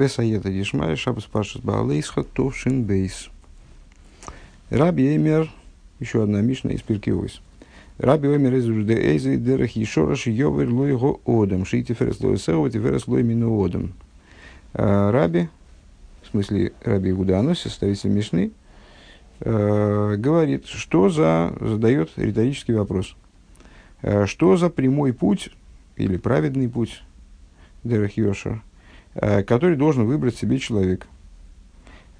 Бесаета Дишмай, Шабас Пашас Баалейсхак, Товшин Бейс. Раби Эмер, еще одна Мишна из Пиркиойс. Раби Эмер из Ужде Эйзы, Дерах Ешораш, Йовер Лой Го Одам, Шити Ферес Лой Сео, Тиферес Лой Мину Одам. Раби, в смысле Раби Гуданоси, составитель Мишны, говорит, что за, задает риторический вопрос. Что за прямой путь или праведный путь, Дерах Йошар, Э, который должен выбрать себе человек.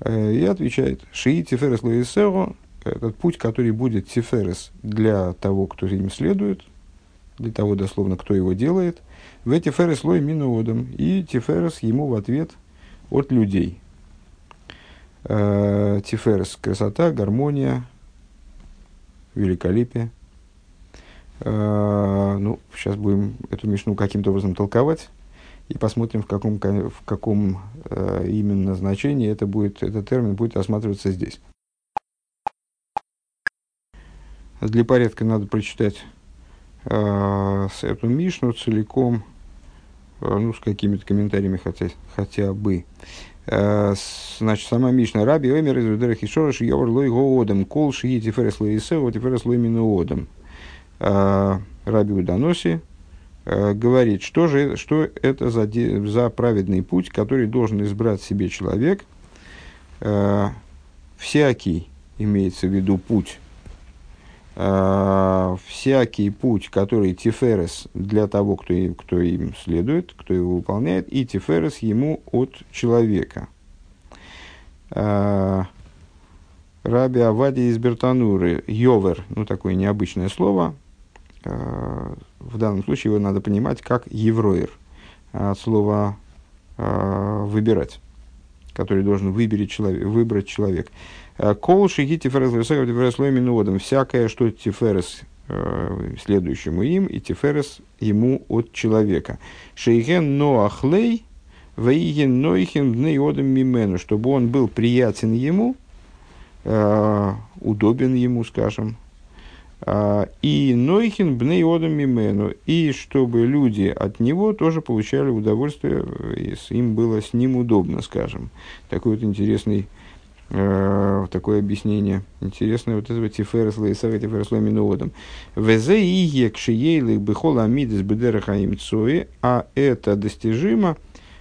Э, и отвечает, Шии Тиферес Лоисео, этот путь, который будет Тиферес для того, кто им следует, для того, дословно, кто его делает, в Тиферес Лой Минуодом, и Тиферес ему в ответ от людей. Э, Тиферес – красота, гармония, великолепие. Ну, сейчас будем эту мишну каким-то образом толковать и посмотрим, в каком, в каком э, именно значении это будет, этот термин будет рассматриваться здесь. Для порядка надо прочитать э, эту Мишну целиком, э, ну, с какими-то комментариями хотя, хотя бы. Э, значит, сама Мишна. Раби Эмер из Ведерах Ишораш Йовар Лой Гоодам Кол Шии Тиферес Лой Исео Тиферес Лой Минуодам. Э, Раби Уданоси говорит, что же что это за, за праведный путь, который должен избрать себе человек. Э, всякий, имеется в виду путь, э, всякий путь, который Тиферес для того, кто, кто им следует, кто его выполняет, и Тиферес ему от человека. Раби Авади из Бертануры, Йовер, ну такое необычное слово, в данном случае его надо понимать как евроир, от слова э, выбирать, который должен выберет человек, выбрать человек. «Э, Кол шиги тиферес тиферес лойминуодом. Всякое, что тиферес э, следующему им, и тиферес ему от человека. Шейген ноахлей, вейген нойхен днеодом мимену, чтобы он был приятен ему, э, удобен ему, скажем, и Нойхин бней одам мимену, и чтобы люди от него тоже получали удовольствие, и им было с ним удобно, скажем. Такой вот интересный, э, такое объяснение. Интересное вот этого тиферес лейсага тиферес ломиноводом. Везе и екшиейлых бихол амидес бедерахаим цои, а это достижимо,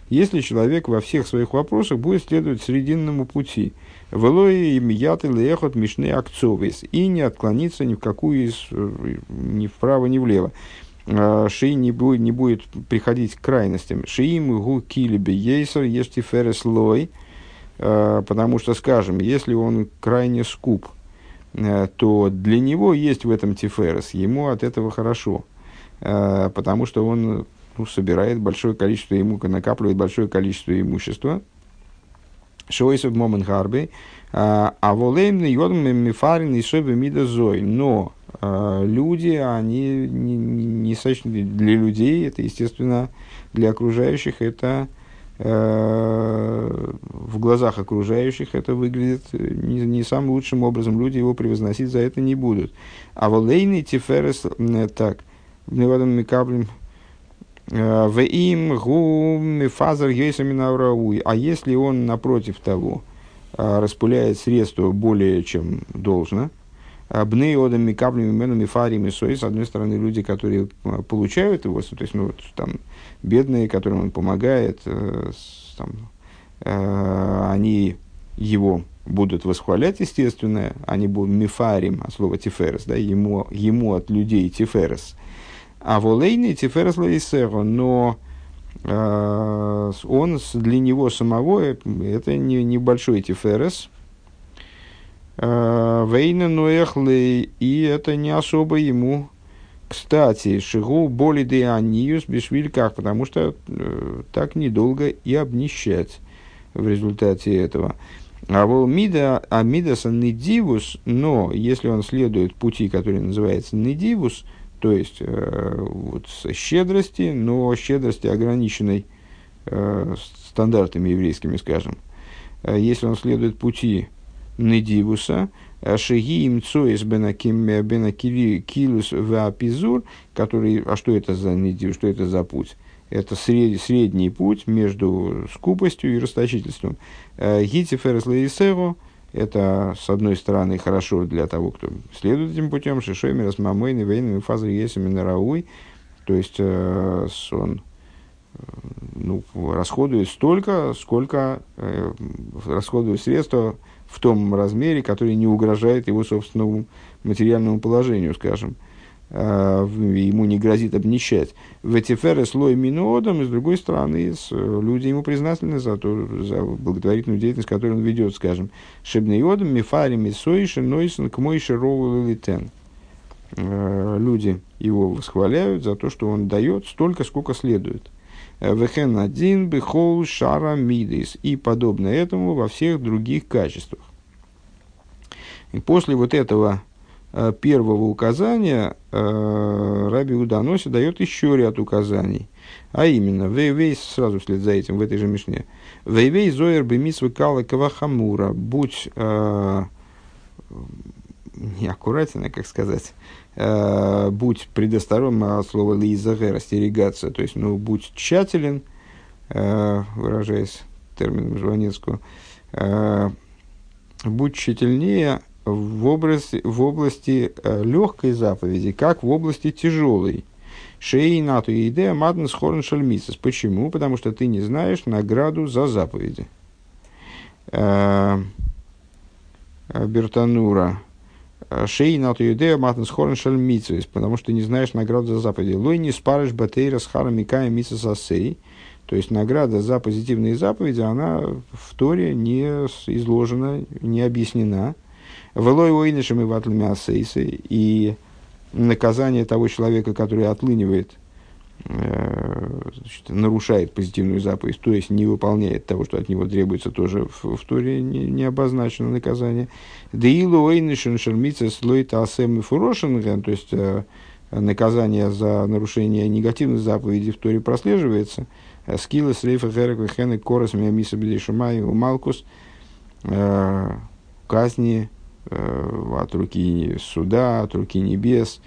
если человек во всех своих вопросах будет следовать срединному пути – Велой мияты лехот мишны акцовис. И не отклониться ни в какую из, ни вправо, ни влево. А, Ши не будет, не будет приходить к крайностям. Шиим гу килибе ейсер ешти ферес лой. А, потому что, скажем, если он крайне скуп, а, то для него есть в этом тиферес, ему от этого хорошо, потому что он ну, собирает большое количество, ему накапливает большое количество имущества, Шойсов момент гарби, а волейм йодом мифарин и шойбе мидозой. Но а, люди, они не, не сочли для людей, это, естественно, для окружающих это э, в глазах окружающих это выглядит не, не самым лучшим образом. Люди его превозносить за это не будут. А волейный тиферес так. Невадом микаблем в им гу фазер гейсаминауравуй. А если он, напротив того, а, распыляет средства более чем должно, а, Бней одам микаблями менами фарими сой, с одной стороны, люди, которые а, получают его, то есть, ну, вот, там, бедные, которым он помогает, э, там, э, они его будут восхвалять, естественно, они будут мифарим, от слова тиферес, да, ему, ему от людей тиферес, а волейный тиферес лаисеро, но э, он для него самого, это не, небольшой тиферес, э, Вейна Ноэхлей, и это не особо ему. Кстати, Шигу боли де аниус бешвильках, потому что э, так недолго и обнищать в результате этого. А вол мида, а мидаса недивус, но если он следует пути, который называется недивус, то есть э, вот, щедрости, но щедрости ограниченной э, стандартами еврейскими, скажем. Э, если он следует пути Недивуса, э, Шеги им цоис бенакилус вапизур, который, а что это за Недивус, что это за путь? это сред, средний путь между скупостью и расточительством. Гити ферес лейсеру – это, с одной стороны, хорошо для того, кто следует этим путем, шишойми, расмамойны, вейнами, фазры, есами, нарауй, то есть он ну, расходует столько, сколько э, расходует средства в том размере, который не угрожает его собственному материальному положению, скажем. Э, ему не грозит обнищать. В эти феры слой минуодом, и с другой стороны, с, люди ему признательны за, то, за благотворительную деятельность, которую он ведет, скажем. Шибнеодом, мифари, мисойши, нойсен, к мойши, роу, литен. Э, люди его восхваляют за то, что он дает столько, сколько следует. Вехен один бихол шара мидис. И подобно этому во всех других качествах. И после вот этого э, первого указания э, Раби Уданоси дает еще ряд указаний. А именно, вейвей, сразу вслед за этим, в этой же мишне, вейвей зоер бемис выкала кавахамура, будь э, неаккуратен, как сказать, э, будь предосторожен от слова лизагер, остерегаться, то есть, ну, будь тщателен, э, выражаясь термином Жванецкого, э, будь тщательнее в области, в области э, легкой заповеди, как в области тяжелой. Шей нату идея маднес хорн шальмисис. Почему? Потому что ты не знаешь награду за заповеди. Э, Бертанура. Шей на юдея матнес хорн шальмитсвис, потому что не знаешь награду за заповеди. Лой не спарыш батейра с харамикая мисасасей. То есть награда за позитивные заповеди, она в Торе не изложена, не объяснена. Велой ойнышем и ватлами асейсы. И наказание того человека, который отлынивает Э, значит, нарушает позитивную заповедь, то есть не выполняет того, что от него требуется, тоже в, в Торе не, не обозначено наказание. Деилу эйнишен шермица слойта асем и фурошен, то есть э, наказание за нарушение негативной заповеди в Торе прослеживается. Скилла слейфа херек вехены корос миамиса бедешумай малкус э, казни от руки суда, от руки небес,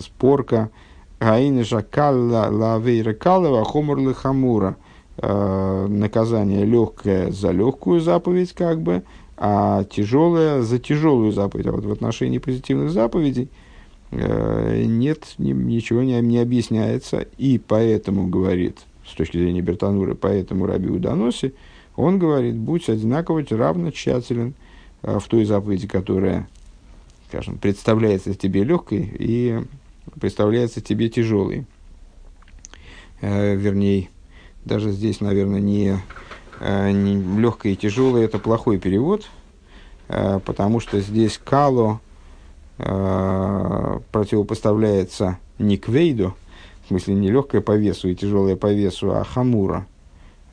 спорка – Гаины жакалла лавейра калова хомур хамура. Э, наказание легкое за легкую заповедь, как бы, а тяжелое за тяжелую заповедь. А вот в отношении позитивных заповедей э, нет, ничего не, не объясняется. И поэтому, говорит, с точки зрения Бертануры, поэтому Раби Уданоси, он говорит, будь одинаково равно тщателен э, в той заповеди, которая, скажем, представляется тебе легкой, и представляется тебе тяжелый. Э, вернее, даже здесь, наверное, не, э, не легкое и тяжелое это плохой перевод, э, потому что здесь кало э, противопоставляется не квейду, в смысле не легкое по весу и тяжелое по весу, а хамура.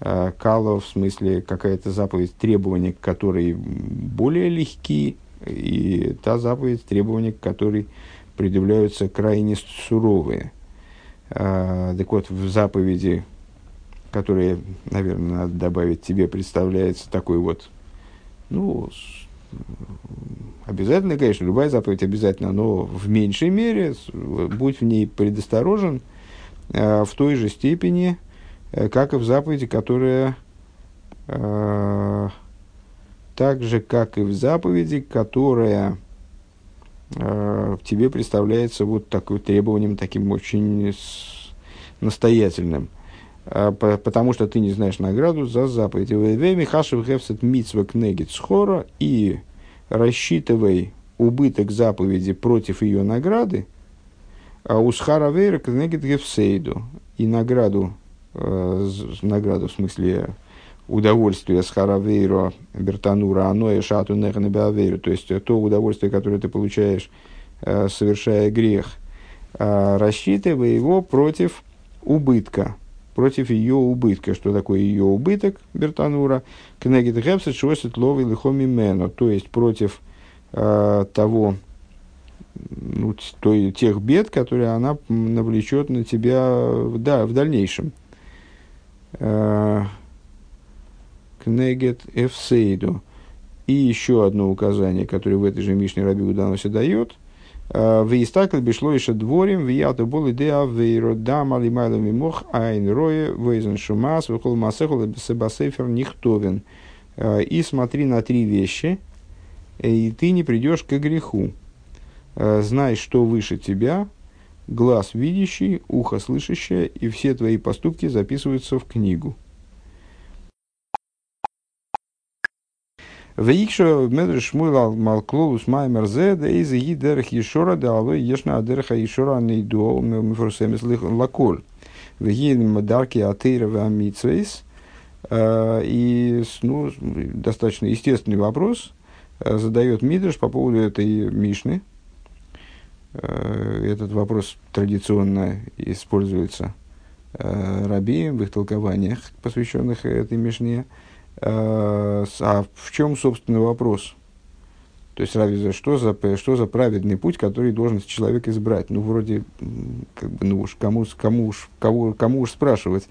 Э, кало в смысле какая-то заповедь, требования к которой более легкие, и та заповедь, требования к которой предъявляются крайне суровые. А, так вот, в заповеди, которые, наверное, надо добавить тебе, представляется такой вот, ну, обязательно, конечно, любая заповедь обязательно, но в меньшей мере, будь в ней предосторожен э, в той же степени, э, как и в заповеди, которая э, так же, как и в заповеди, которая э, тебе представляется вот таким требованием, таким очень настоятельным. Э, по, потому что ты не знаешь награду за заповедь. Михашев Хевсет Мицва Кнегит Схора и рассчитывай убыток заповеди против ее награды, а у Схара Вейра Кнегит Гефсейду и награду, э, награду в смысле удовольствие с харавейро бертанура аноэ шату неханебеавейру, то есть то удовольствие, которое ты получаешь, э, совершая грех, э, рассчитывая его против убытка, против ее убытка. Что такое ее убыток, бертанура? Кнегит гепсет шосит ловый лихоми мено, то есть против э, ну, то, тех бед, которые она навлечет на тебя да, в дальнейшем. Кнегет Эфсейду. И еще одно указание, которое в этой же Мишне Раби Уданосе дает, Виистакл бишло еще дворим, вияту был идея вейро дам алимайлами мох айн рое вейзен шумас вихол масехол себасефер нихтовен. И смотри на три вещи, и ты не придешь к греху. Знай, что выше тебя, глаз видящий, ухо слышащее, и все твои поступки записываются в книгу. Вейкшо медреш шмуйл малклолус маймер зе, да из и дерх ешора, да алой ешна адерха ешора нейдуо, мифрусемис лаколь. Вегин мадарки атеира вамитсвейс. И ну, достаточно естественный вопрос задает Мидрш по поводу этой Мишны. Этот вопрос традиционно используется раби в их толкованиях, посвященных этой Мишне. Э, а в чем, собственно, вопрос? То есть, разве что за, что за праведный путь, который должен человек избрать? Ну, вроде, как бы, ну уж кому, кому, уж, кого, кому уж спрашивать.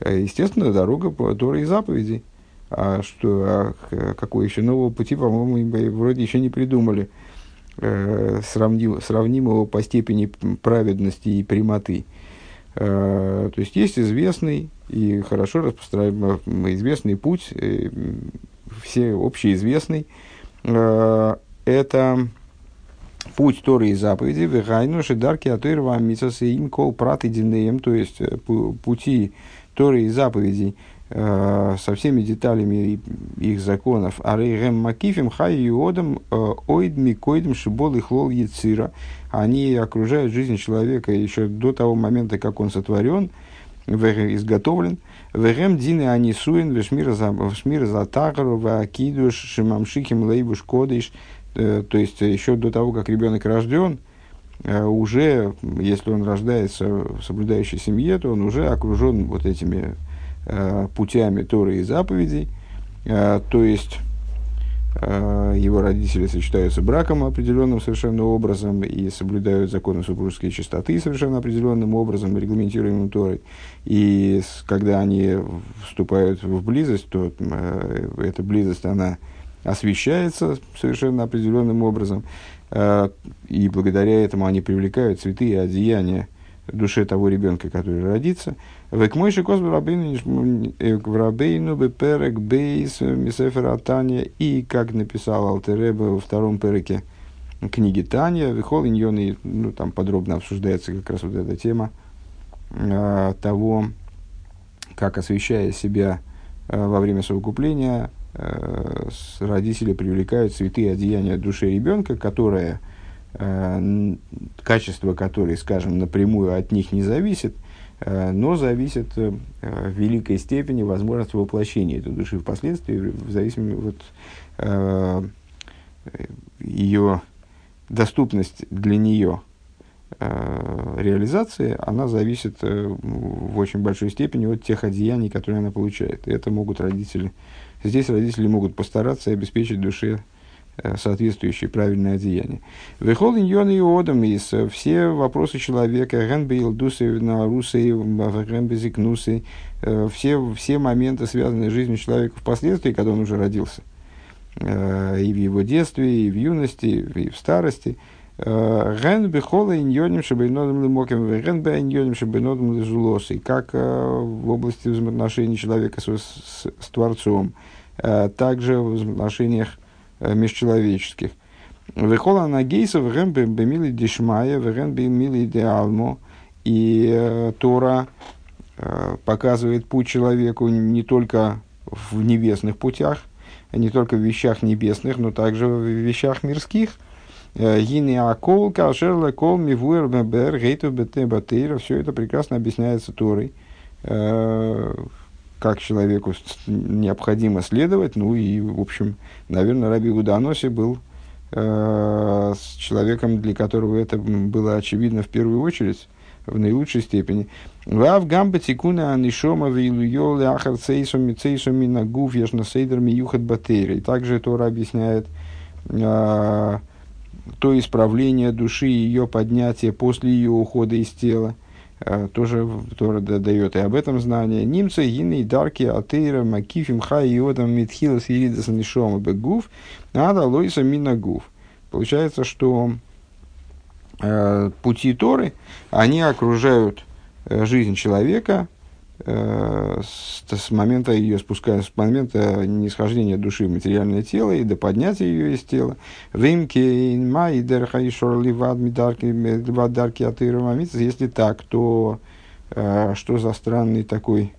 Э, естественно, дорога по Торе и заповедей. А что, а какой еще нового пути, по-моему, вроде еще не придумали, э, сравним, сравнимого по степени праведности и прямоты. Э, то есть есть известный и хорошо распространенный известный путь, э, все общеизвестный. Э, это путь Торы и заповеди, вегайну шидарки атырва митсасы им кол прат и то есть пути Торы и заповедей со всеми деталями их законов. А рейгем макифим хай иодам ойд микоидм шибол и хлол яцира они окружают жизнь человека еще до того момента, как он сотворен, изготовлен. Вегем дины они суин, вешмир за тахару, вакидуш, шимамшихим лейбуш кодиш. Э, то есть еще до того, как ребенок рожден, э, уже, если он рождается в соблюдающей семье, то он уже окружен вот этими э, путями Торы и заповедей. То есть Э, его родители сочетаются браком определенным совершенно образом и соблюдают законы супружеской чистоты совершенно определенным образом, регламентируемым Торой. И когда они вступают в близость, то э, эта близость, она освещается совершенно определенным образом. Э, и благодаря этому они привлекают цветы и одеяния душе того ребенка, который родится. Век мой шикос в рабейну беперек бейс мисефера Таня. И, как написал Алтереба во втором переке книги Таня, Вихол Иньон, ну, там подробно обсуждается как раз вот эта тема э, того, как освещая себя э, во время совокупления, э, родители привлекают цветы и одеяния души ребенка, которая Э, качество которой, скажем, напрямую от них не зависит, э, но зависит э, в великой степени возможность воплощения этой души впоследствии, в зависимости от ее доступность для нее реализации, она зависит в очень большой степени от тех одеяний, которые она получает. Это могут родители, здесь родители могут постараться обеспечить душе Э, соответствующие правильное одеяние. Вехол иньон и одам из э, все вопросы человека, генбейл дусы на русы, генбезикнусы, э, все, все моменты, связанные с жизнью человека впоследствии, когда он уже родился, и в его детстве, и в юности, и в старости. Ген бехола иньоним шабайнодом лимоким, ген бе иньоним шабайнодом лизулосы, как в области взаимоотношений человека с, с, с Творцом, также в взаимоотношениях Э, межчеловеческих. Вехола на гейсов рэм бемили дешмая, вэрэм бемили де алмо. И э, Тора э, показывает путь человеку не только в небесных путях, не только в вещах небесных, но также в вещах мирских. Гини акол, кашерла кол. Все это прекрасно объясняется Торой как человеку необходимо следовать. Ну и, в общем, наверное, Раби Уданоси был э, с человеком, для которого это было очевидно в первую очередь, в наилучшей степени. Вав гамба тикуна анишома вейлуйол ахар цейсом мицейсом минагув яшна сейдер миюхат батейра. И также Тора объясняет э, то исправление души, ее поднятие после ее ухода из тела. Э, тоже Тора дает и об этом знание. Немцы, гины, дарки, атеира, макифим, хай, иодам, митхилас, иридас, нишома, бегуф, ада, лойса, минагуф. Получается, что э, пути Торы, они окружают э, жизнь человека с, с момента ее спуская, с момента нисхождения души в материальное тело и до поднятия ее из тела. Если так, то э, что за странный такой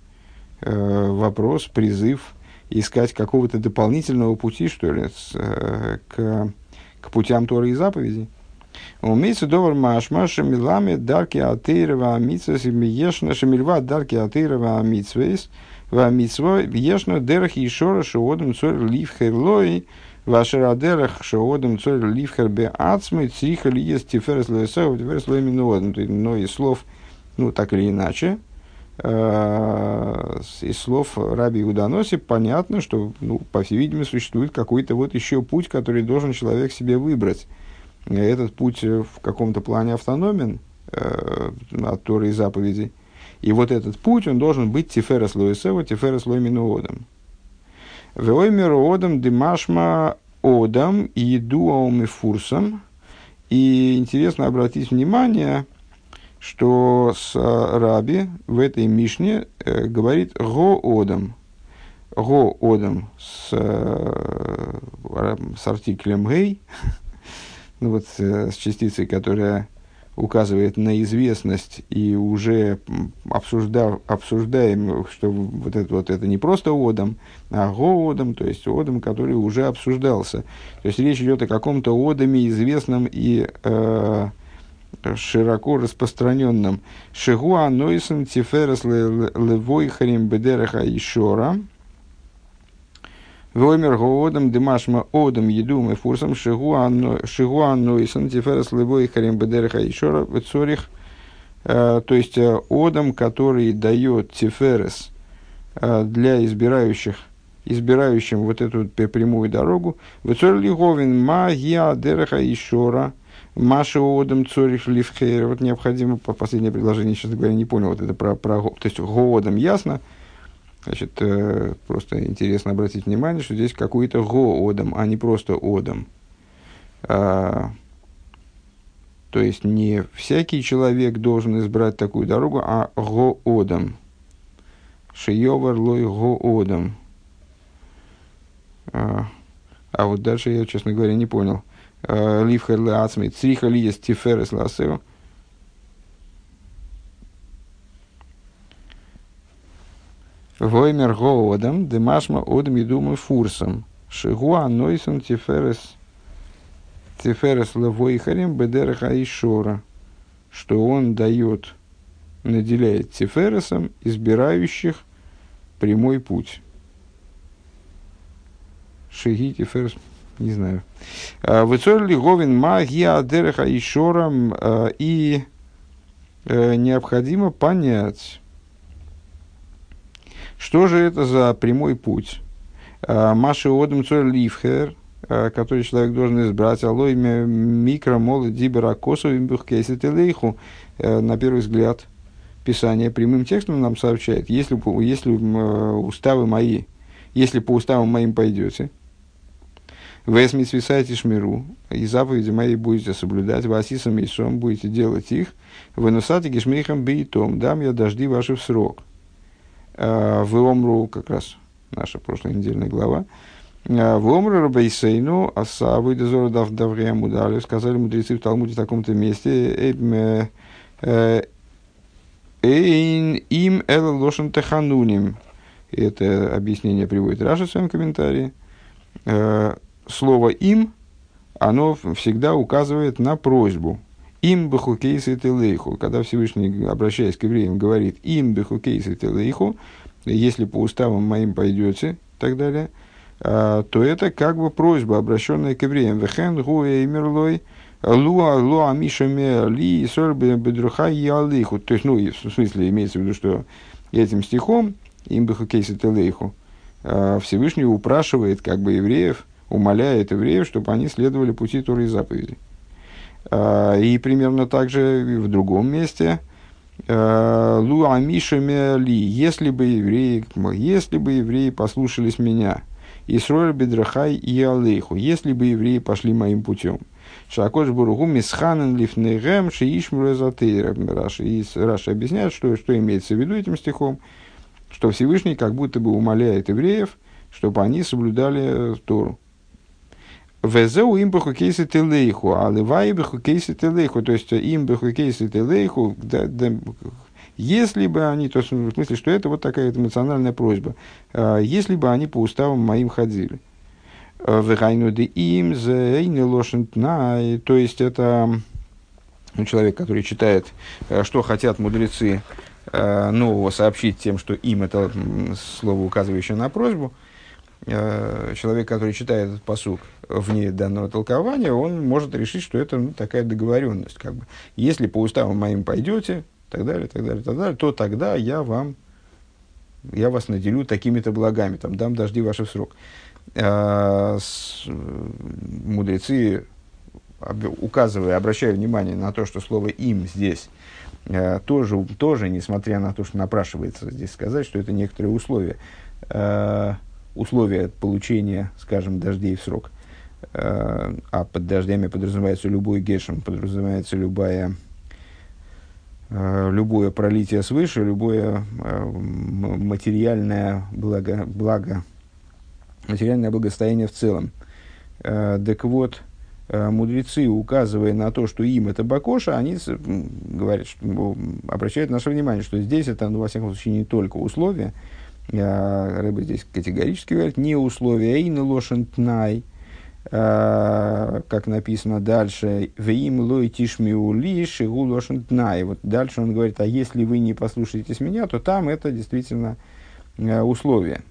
э, вопрос, призыв искать какого-то дополнительного пути, что ли, с, э, к, к путям Торы и заповедей. Умейся довар машма шамилами дарки атеирова амитсвес и ешна шамильва дарки атеирова амитсвес в амитсво ешна дерах ешора шоодом цорь ливхер лой вашер дерах шоодом цорь ливхер бе ацмы цриха ли есть тиферес лоесау тиферес лоеминуодом. Но из слов, ну так или иначе, из слов Раби Уданоси понятно, что, ну, по всей видимости, существует какой-то вот еще путь, который должен человек себе выбрать. Этот путь в каком-то плане автономен э, от Торы и заповедей. И вот этот путь, он должен быть тиферес лоисева, тиферес лойминуодом. Веоймер одам димашма одам и фурсом. И интересно обратить внимание, что с э, Раби в этой Мишне э, говорит «го-одам». «Го-одам» с, э, с артиклем «гей», ну вот э, с частицей, которая указывает на известность и уже обсужда, обсуждаем, что вот это вот это не просто одом, а гоодом, то есть одом, который уже обсуждался. То есть речь идет о каком-то одоме известном и э, широко распространенном Шигуа Нойсен Тиферес Левойхарим Бедереха Ишора Воймер Гоодам Димашма Одам Едум и Фурсом Шигуа Нойсен Тиферес Левойхарим Бедереха Ишора Цорих то есть Одам, который дает Тиферес для избирающих избирающим вот эту прямую дорогу. Вецор Лиговин Магия Дереха Ишора – Маша Одам Цорих Ливхейр. Вот необходимо, по последнее предложение, честно говоря, не понял, вот это про, про то есть Гоодам ясно, Значит, э, просто интересно обратить внимание, что здесь какой-то гоодом, а не просто одом. А, то есть не всякий человек должен избрать такую дорогу, а гоодом. Шиевар гоодом. А, а вот дальше я, честно говоря, не понял. Ливхер леацми, цриха ли есть тиферес ласео. Воймер гоодам, демашма одам едумы фурсом. Шигуа нойсон тиферес тиферес лавойхарем бедереха ишора. Что он дает, наделяет тифересом избирающих прямой путь. Шиги тиферес не знаю. А, Выцорли Говин магия дереха и шором, а, и э, необходимо понять, что же это за прямой путь. А, Маши Одам Ливхер, который человек должен избрать, алой микро молы дибера косу. Э, на первый взгляд, Писание прямым текстом нам сообщает, если, если э, уставы мои, если по уставам моим пойдете, Весми свисайте шмиру, и заповеди мои будете соблюдать, васисом и сом будете делать их, выносати гешмейхам бейтом, дам я дожди ваши в срок. А, в омру, как раз наша прошлая недельная глава, а, в омру рабейсейну, асавы дезора дав давреям удали, сказали мудрецы в Талмуде в таком-то месте, э, Эйн им эл лошен техануним. Это объяснение приводит Раша в своем комментарии. Э, слово «им», оно всегда указывает на просьбу. «Им бехукейс и телейху». Когда Всевышний, обращаясь к евреям, говорит «им бехукейс и телейху», если по уставам моим пойдете, и так далее, а, то это как бы просьба, обращенная к евреям. «Вехен гуэ и мирлой» Луа, луа, миша ли, сорбе, бедруха алейху. То есть, ну, в смысле, имеется в виду, что этим стихом, им бы хокейсы телейху, а, Всевышний упрашивает как бы евреев, умоляет евреев, чтобы они следовали пути Торы и заповедей. А, и примерно так же в другом месте. А, Лу амишами ли, если бы евреи, если бы евреи послушались меня, Исроэль бедрахай и алейху, если бы евреи пошли моим путем. Шакош Буругу Мисханен Лифнегем Шиишмру. И Раши объясняет, что, что имеется в виду этим стихом, что Всевышний как будто бы умоляет евреев, чтобы они соблюдали Тору. Везеу им бахукейсы телейху, а левай бахукейсы телейху, то есть им бахукейсы телейху, если бы они, то есть в смысле, что это вот такая эмоциональная просьба, если бы они по уставам моим ходили. Вегайнуды им то есть это ну, человек, который читает, что хотят мудрецы нового сообщить тем, что им это слово, указывающее на просьбу, человек, который читает этот посук вне данного толкования, он может решить, что это ну, такая договоренность. Как бы. Если по уставам моим пойдете, так далее, так далее, так далее, то тогда я вам, я вас наделю такими-то благами, там, дам дожди ваши в срок. А, с, мудрецы, указывая, обращая внимание на то, что слово «им» здесь а, тоже, тоже, несмотря на то, что напрашивается здесь сказать, что это некоторые условия, а, условия получения, скажем, дождей в срок. А под дождями подразумевается любой гешем, подразумевается любая любое пролитие свыше, любое материальное благо, благо материальное благосостояние в целом. Э, так вот, э, мудрецы, указывая на то, что им это бакоша, они говорят, что, обращают наше внимание, что здесь это, ну, во всяком случае, не только условия, э, Рыба здесь категорически говорит, не условия, и не лошен тнай, как написано дальше, в им лой тишмиу ли шигу лошен тнай. Вот дальше он говорит, а если вы не послушаетесь меня, то там это действительно условие.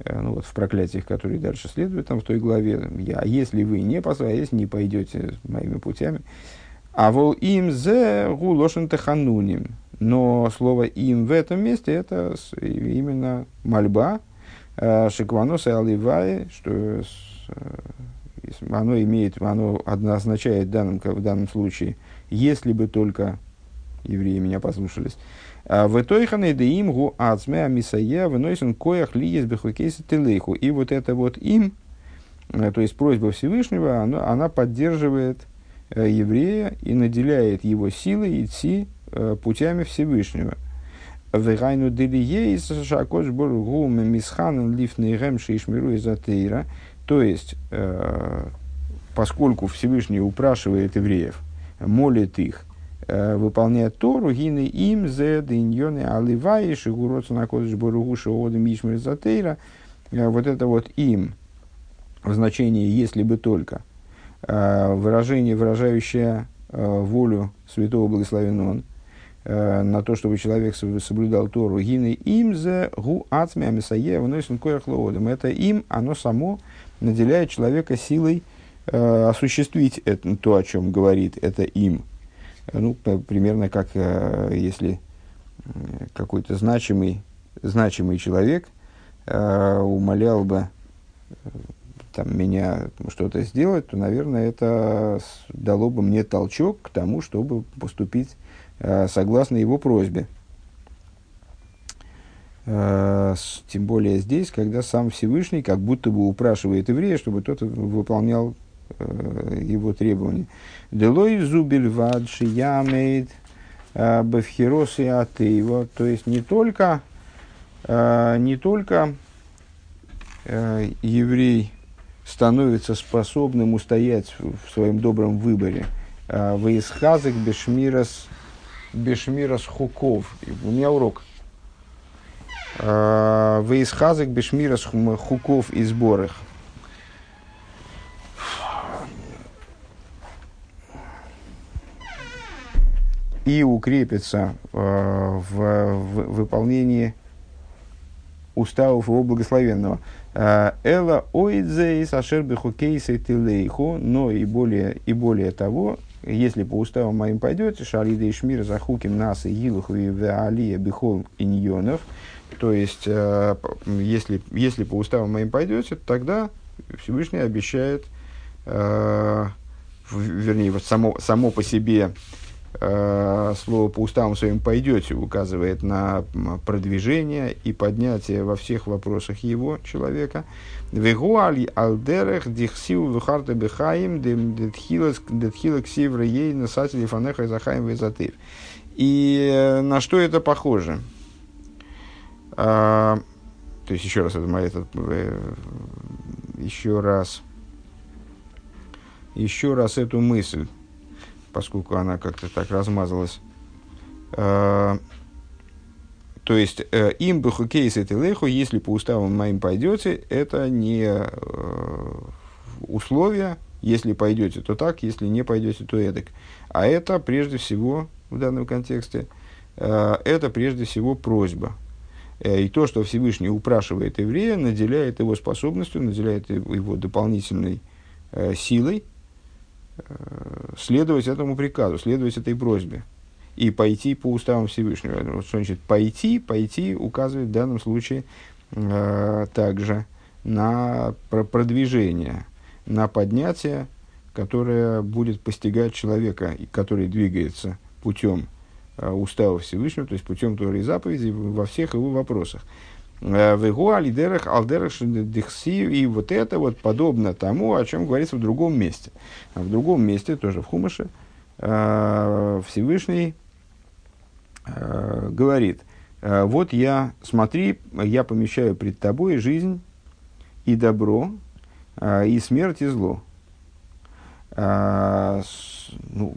Э, ну вот в проклятиях, которые дальше следуют там в той главе, я, а если вы не послали, а если не пойдете моими путями, а вол им зе гулошен техануним. Но слово им в этом месте это именно мольба, э, шикваноса аливай, что э, оно имеет, оно означает в данном, в данном случае, если бы только евреи меня послушались, а в итойхане да им гу ацме амисая выносен коях ли есть бехукейса телейху. И вот это вот им, э, то есть просьба Всевышнего, она, она поддерживает еврея и наделяет его силой идти путями Всевышнего. Вегайну делие из шакош бургу мисханан лифный гэм шишмиру из атеира. То есть, поскольку Всевышний упрашивает евреев, молит их, Э, выполняет Тору, гины им зе диньоны аливаи шигуроцу на кодыш боругуша одам ишмер затейра. Э, вот это вот им в значении «если бы только» э, выражение, выражающее волю святого благословен он, на то, чтобы человек соблюдал Тору. Гины им зе гу ацми амисае выносен кояхлоодом. Это им, оно само наделяет человека силой осуществить это, то, о чем говорит это им – ну, примерно как э, если какой-то значимый, значимый человек э, умолял бы э, там, меня что-то сделать, то, наверное, это дало бы мне толчок к тому, чтобы поступить согласно его просьбе. Тем более здесь, когда сам Всевышний как будто бы упрашивает еврея, чтобы тот выполнял его требования. Делой зубель вадши ямейд э, бевхиросы атеева. То есть не только, э, не только э, еврей становится способным устоять в своем добром выборе. Ваисхазык бешмирас, бешмирас хуков. У меня урок. Ваисхазык бешмирас хуков и сборах. и укрепится э, в, выполнении уставов его благословенного. Э, Эла оидзейс ашер бехукейсы тилейху, но и более, и более того, если по уставам моим пойдете, шалида и шмир захуким нас и гилух и алия бихол иньонов, то есть, э, если, если по уставам моим пойдете, тогда Всевышний обещает, вернее, вот само, само по себе Э, слово по уставам своим пойдете указывает на продвижение и поднятие во всех вопросах его, человека. И э, на что это похоже? А, то есть еще раз это этот, э, еще раз еще раз эту мысль поскольку она как-то так размазалась. А, то есть, э, им бы хукейс это леху, если по уставам моим пойдете, это не э, условия, если пойдете, то так, если не пойдете, то эдак. А это прежде всего, в данном контексте, э, это прежде всего просьба. И то, что Всевышний упрашивает еврея, наделяет его способностью, наделяет его дополнительной силой, Э, следовать этому приказу, следовать этой просьбе и пойти по уставам Всевышнего. Что значит пойти? Пойти указывает в данном случае э, также на продвижение, на поднятие, которое будет постигать человека, который двигается путем э, устава Всевышнего, то есть путем Торы и заповедей во всех его вопросах. Э, Вегу алидерах алдерах дихси, и вот это вот подобно тому, о чем говорится в другом месте. А в другом месте, тоже в Хумаше, э, Всевышний э, говорит, вот я, смотри, я помещаю пред тобой жизнь и добро, и смерть и зло. Ну,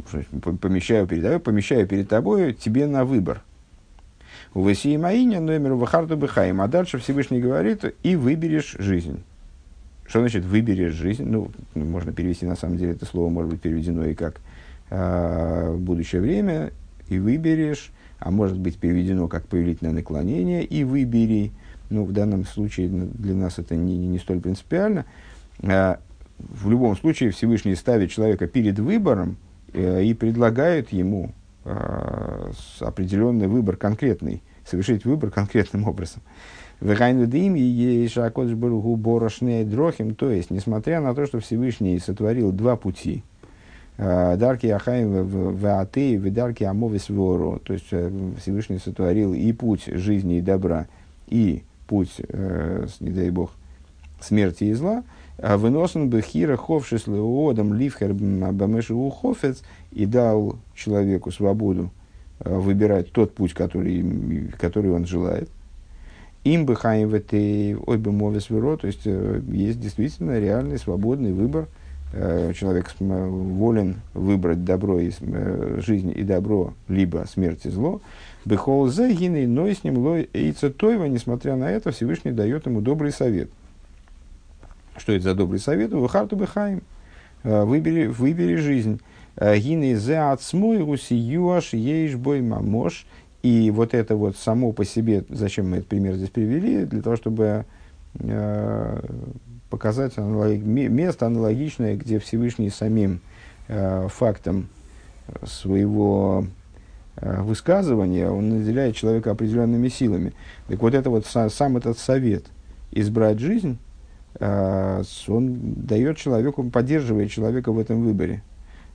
помещаю перед тобой, помещаю перед тобой тебе на выбор – у Васии Маиня номер Вахарду Бехаим. А дальше Всевышний говорит, и выберешь жизнь. Что значит выберешь жизнь? Ну, можно перевести, на самом деле, это слово может быть переведено и как э, будущее время, и выберешь, а может быть переведено как повелительное наклонение, и выбери. Ну, в данном случае для нас это не, не столь принципиально. Э, в любом случае Всевышний ставит человека перед выбором э, и предлагает ему э, определенный выбор конкретный, совершить выбор конкретным образом. Дрохим, то есть, несмотря на то, что Всевышний сотворил два пути, э, Дарки Ахаим Вааты и Дарки Амовис Вору, то есть э, Всевышний сотворил и путь жизни и добра, и путь, э, не дай бог, смерти и зла, выносен бы хира ховшис леодом ливхер бамешу хофец и дал человеку свободу э, выбирать тот путь, который, который он желает. Им бы хаим в этой ой бы мовес то есть э, есть действительно реальный свободный выбор. Э, человек волен выбрать добро и жизнь и добро, либо смерть и зло. Бехол загины, но и с ним лой эйца тойва, несмотря на это, Всевышний дает ему добрый совет – что это за добрый совет? Вахарту бехаим. Э, выбери, выбери жизнь. Э, Гины ацмой руси юаш ейш бой мамош. И вот это вот само по себе, зачем мы этот пример здесь привели? Для того, чтобы э, показать аналог, место аналогичное, где Всевышний самим э, фактом своего высказывания, он наделяет человека определенными силами. Так вот это вот сам этот совет избрать жизнь, он дает человеку, поддерживает человека в этом выборе.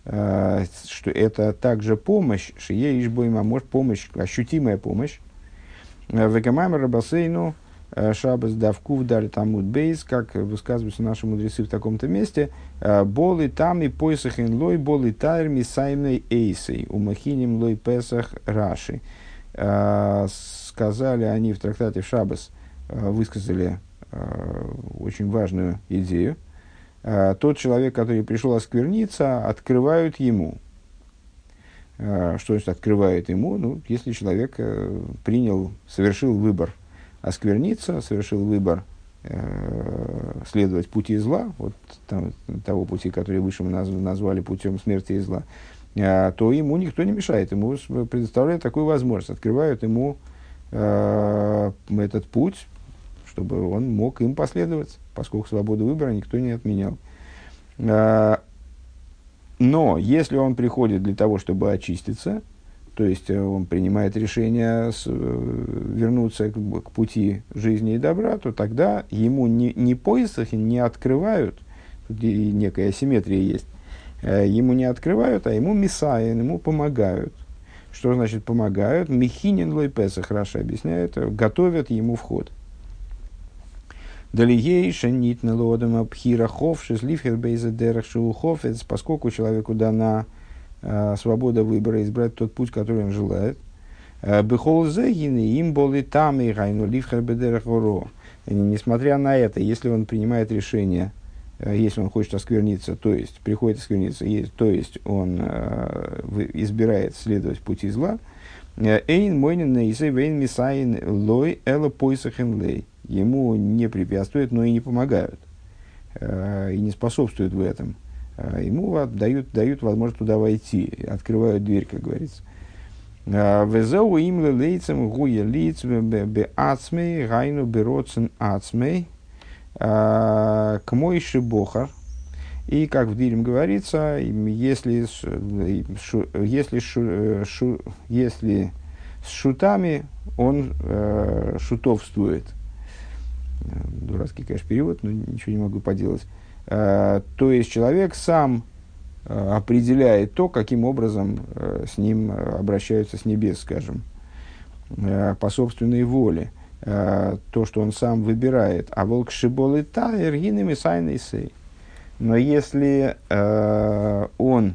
Э, что это также помощь, шие ишбойма, может помощь, ощутимая помощь. Э, Вегамаймер Рабасейну Шабас Давку вдали Тамуд Бейс, как высказываются наши мудрецы в таком-то месте, Болы там и поисахин лой, болы тайр мисаймной эйсей, умахиним лой песах раши. Сказали они в трактате в Шабас, высказали очень важную идею. Э, тот человек, который пришел оскверниться, открывают ему. Э, что значит открывает ему? Ну, если человек принял, совершил выбор оскверниться, совершил выбор следовать пути зла, вот там, того пути, который выше мы назвали путем смерти и зла, то ему никто не мешает, ему предоставляют такую возможность, открывают ему этот путь, чтобы он мог им последовать, поскольку свободу выбора никто не отменял. А, но если он приходит для того, чтобы очиститься, то есть э, он принимает решение э, вернуться к, пути жизни и добра, то тогда ему ни поясах не открывают, тут и некая асимметрия есть, ему не открывают, а ему мисаин, ему помогают. Что значит помогают? Михинин лой Раша объясняет, готовят ему вход. Далиейша нитна лодом абхира ховши сливхер бейза дерах шоухофец, поскольку человеку дана э, свобода выбора избрать тот путь, который он желает. Бехолзе им боли там и гайну ливхер бедерах Несмотря на это, если он принимает решение, если он хочет оскверниться, то есть приходит оскверниться, то есть он избирает следовать пути зла, Эйн мойнин нейсей вейн лой эла пойсахен лей ему не препятствуют, но и не помогают, э, и не способствуют в этом. Э, ему дают, дают возможность туда войти, открывают дверь, как говорится. Э, Везеу им лейцем гуя лиц бе ацмей гайну бероцен ацмей к мойши бохар. И как в Дилем говорится, если, если, если с шутами он шутовствует, Дурацкий, конечно, перевод, но ничего не могу поделать. А, то есть человек сам а, определяет то, каким образом с ним обращаются с небес, скажем, по собственной воле. То, что он сам выбирает. А волк шиболы та, эргинами сайной сей. Но если он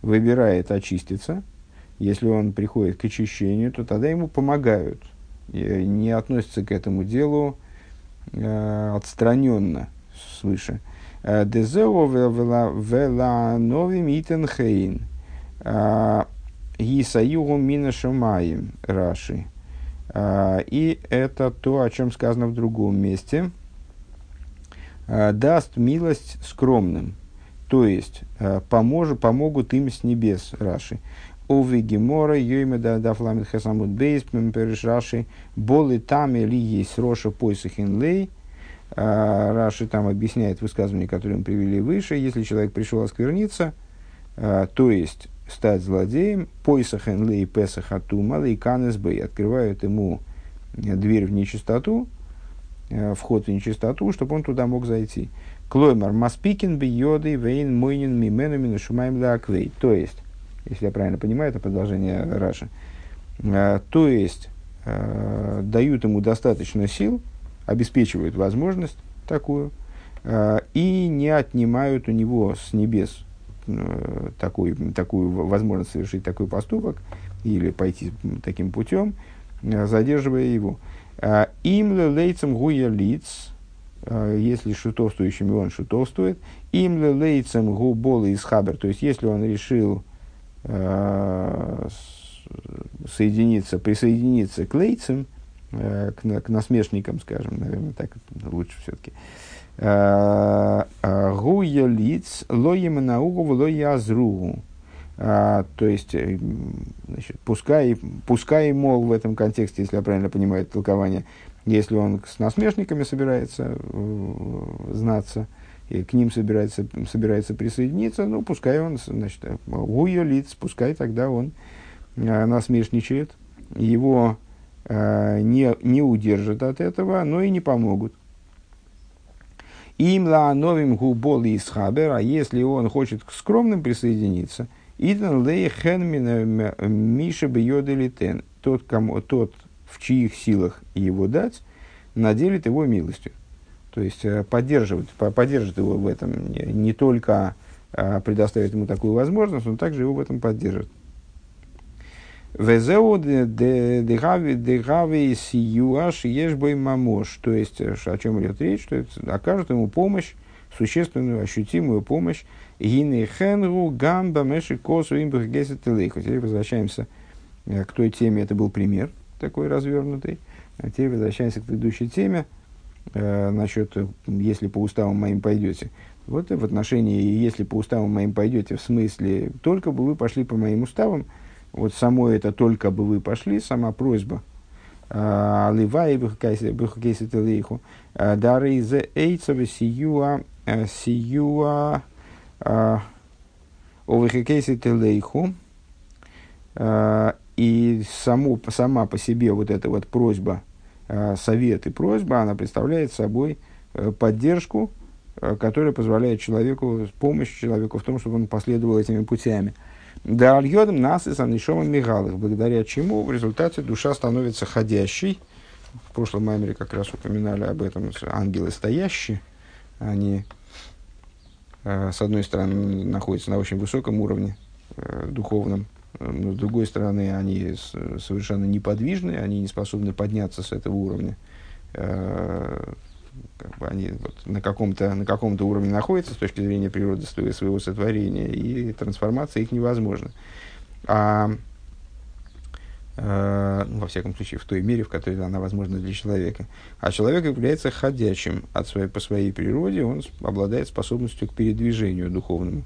выбирает очиститься, если он приходит к очищению, то тогда ему помогают. Не относятся к этому делу э, отстраненно свыше. Э, Дезео вела новим итенхейн. Э, Гисаюгу мина раши. Э, и это то, о чем сказано в другом месте. Даст милость скромным. То есть, помож, помогут им с небес, Раши. Ови Гемора, Йойма да Дафламит Хасамут Бейс, Переш Раши, Болы там или есть Роша Пойсахин Лей. А, Раши там объясняет высказывание, которое мы привели выше. Если человек пришел оскверниться, а, то есть стать злодеем, Пойсахин Лей Песахатума Лей Канес Бей, открывают ему дверь в нечистоту, а, вход в нечистоту, чтобы он туда мог зайти. Клоймар Маспикин Бейоды Вейн Мойнин Мимену Минушумаем Лаквей. То есть, если я правильно понимаю, это продолжение Раши. Э, то есть, э, дают ему достаточно сил, обеспечивают возможность такую, э, и не отнимают у него с небес такой, такую возможность совершить такой поступок или пойти таким путем, задерживая его. Им лейцем гуя лиц, если шутовствующими он шутовствует, им лейцем гу болы из хабер, то есть если он решил соединиться, присоединиться к лейцам, э, к, к насмешникам, скажем, наверное, так лучше все-таки. Э, Гуя лиц лоем наугу лоязругу. То есть, значит, пускай, пускай, мол, в этом контексте, если я правильно понимаю это толкование, если он с насмешниками собирается знаться, и к ним собирается, собирается присоединиться, ну, пускай он, значит, уйо лиц, пускай тогда он э, насмешничает, его э, не, не удержат от этого, но и не помогут. Им ла новим губол из хабер, а если он хочет к скромным присоединиться, идан лей хен миша бьёделитен, тот, кому, тот, в чьих силах его дать, наделит его милостью. То есть э, поддерживает, поддержит его в этом, не, только а, предоставит ему такую возможность, но также его в этом поддержит. Везеу дегави сиюаш ешбой мамош. То есть, э, о чем идет речь, что это окажет ему помощь, существенную, ощутимую помощь. Гины хенгу гамба меши косу Теперь возвращаемся э, к той теме, это был пример такой развернутый. А теперь возвращаемся к предыдущей теме – э, насчет, если по уставам моим пойдете. Вот в отношении, если по уставам моим пойдете, в смысле, только бы вы пошли по моим уставам, вот само это только бы вы пошли, сама просьба. Аливай бихукейси телейху. Дары из эйцева сиюа сиюа овихекейси телейху. И саму, сама по себе вот эта вот просьба, Э, совет и просьба, она представляет собой э, поддержку э, которая позволяет человеку, помощь человеку в том, чтобы он последовал этими путями. Да альйодом нас и санишома мигалых, благодаря чему в результате душа становится ходящей. В прошлом маймере как раз упоминали об этом ангелы стоящие. Они, э, с одной стороны, находятся на очень высоком уровне э, духовном, но с другой стороны, они совершенно неподвижны, они не способны подняться с этого уровня. Э, как бы они вот на каком-то на каком-то уровне находятся с точки зрения природы своего сотворения, и трансформация их невозможна. А э, ну, во всяком случае, в той мере, в которой она возможна для человека. А человек является ходячим от своей, по своей природе, он обладает способностью к передвижению духовному.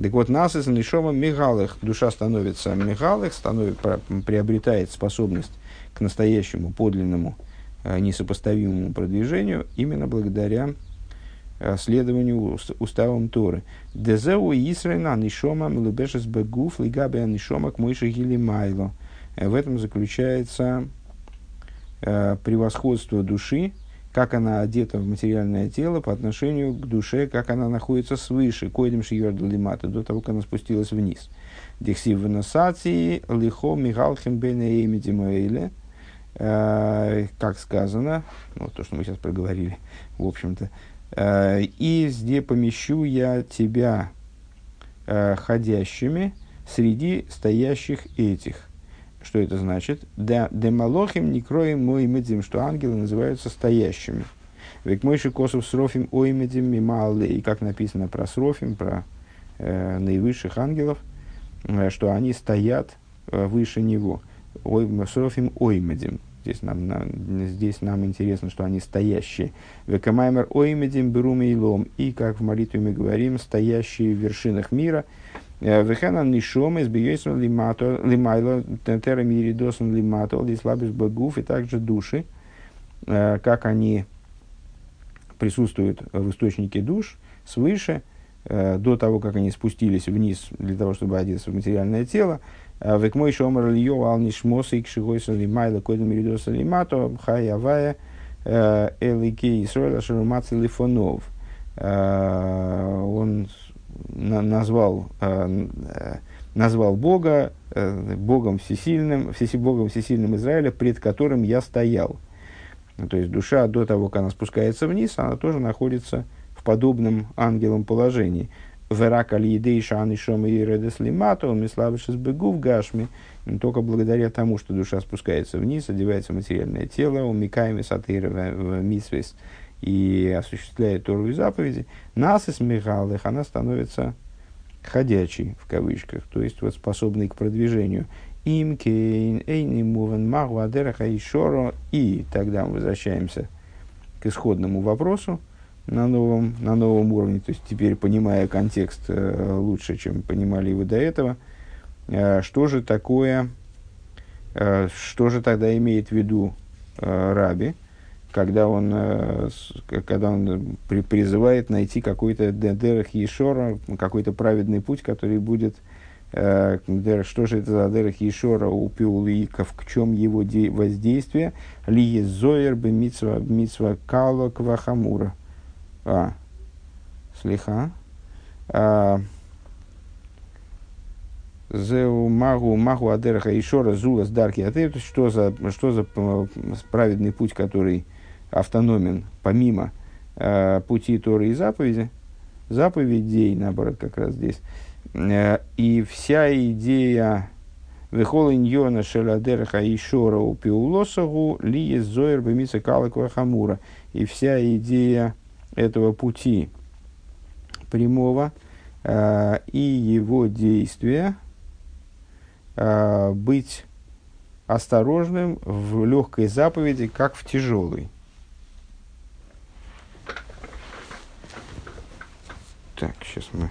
Так вот, нас из Нишома Мигалых, душа становится Мигалых, становится, приобретает способность к настоящему, подлинному, э, несопоставимому продвижению именно благодаря э, следованию уставам Торы. Дезеу Исраина Нишома Милубешес Бегуф Лигабе Нишома к Мойши Майло. Э, в этом заключается превосходство души как она одета в материальное тело по отношению к душе, как она находится свыше, койдем шиёрдалимата, до того, как она спустилась вниз. Дексив в носации лихо мигалхим бене э, как сказано, ну, то, что мы сейчас проговорили, в общем-то, э, и здесь помещу я тебя э, ходящими среди стоящих этих. Что это значит? Да, демалохим не кроем мой медим, что ангелы называются стоящими. Век мойши косов срофим оймедим мимале. И как написано про срофим, про э, наивысших ангелов, э, что они стоят э, выше него. Ой, срофим оймедим. Здесь нам, нам, здесь нам интересно, что они стоящие. Векамаймер оймедим беруме илом. И, как в молитве мы говорим, стоящие в вершинах мира – Вехенан нишом из биойсом лимайло, тентера миридосом лимато, лислабиш багуф, и также души, как они присутствуют в источнике душ свыше, до того, как они спустились вниз для того, чтобы одеться в материальное тело. Век мой шомар льё ал нишмоса и кшигойса лимайла койда миридоса лимато хаявая элике Исроэля шарумацы лифонов. Он назвал, э, э, назвал Бога э, Богом всесильным, всеси, Богом всесильным Израиля, пред которым я стоял. То есть душа до того, как она спускается вниз, она тоже находится в подобном ангелом положении. Верак аль шан шом и редес лимато, миславишь бегу в гашми. Только благодаря тому, что душа спускается вниз, одевается в материальное тело, умикаем сатыр в мисвес, и осуществляет Тору и заповеди, нас из Михалых, она становится ходячей, в кавычках, то есть вот способной к продвижению. Им кейн эйни мувен магу адераха. И тогда мы возвращаемся к исходному вопросу на новом, на новом уровне, то есть теперь понимая контекст э, лучше, чем понимали его до этого, э, что же такое, э, что же тогда имеет в виду э, Раби, когда он, э, когда он при, призывает найти какой-то дерах Ешора, какой-то праведный путь, который будет э, что же это за дерах Ешора у Пиуликов, в чем его де- воздействие, ли зоер бы митсва, кала квахамура. А, слиха. А, Зеу магу магу адераха Ешора зула с дарки. А ты что за, что за э, праведный путь, который автономен помимо э, пути Торы и заповеди, заповедей, наоборот, как раз здесь. Э, и вся идея Вехол иньона шеладерха и шора у пиулосагу ли зоер бемица калаква хамура. И вся идея этого пути прямого э, и его действия э, быть осторожным в легкой заповеди, как в тяжелой. Так, сейчас мы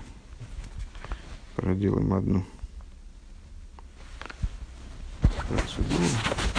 проделаем одну процедуру.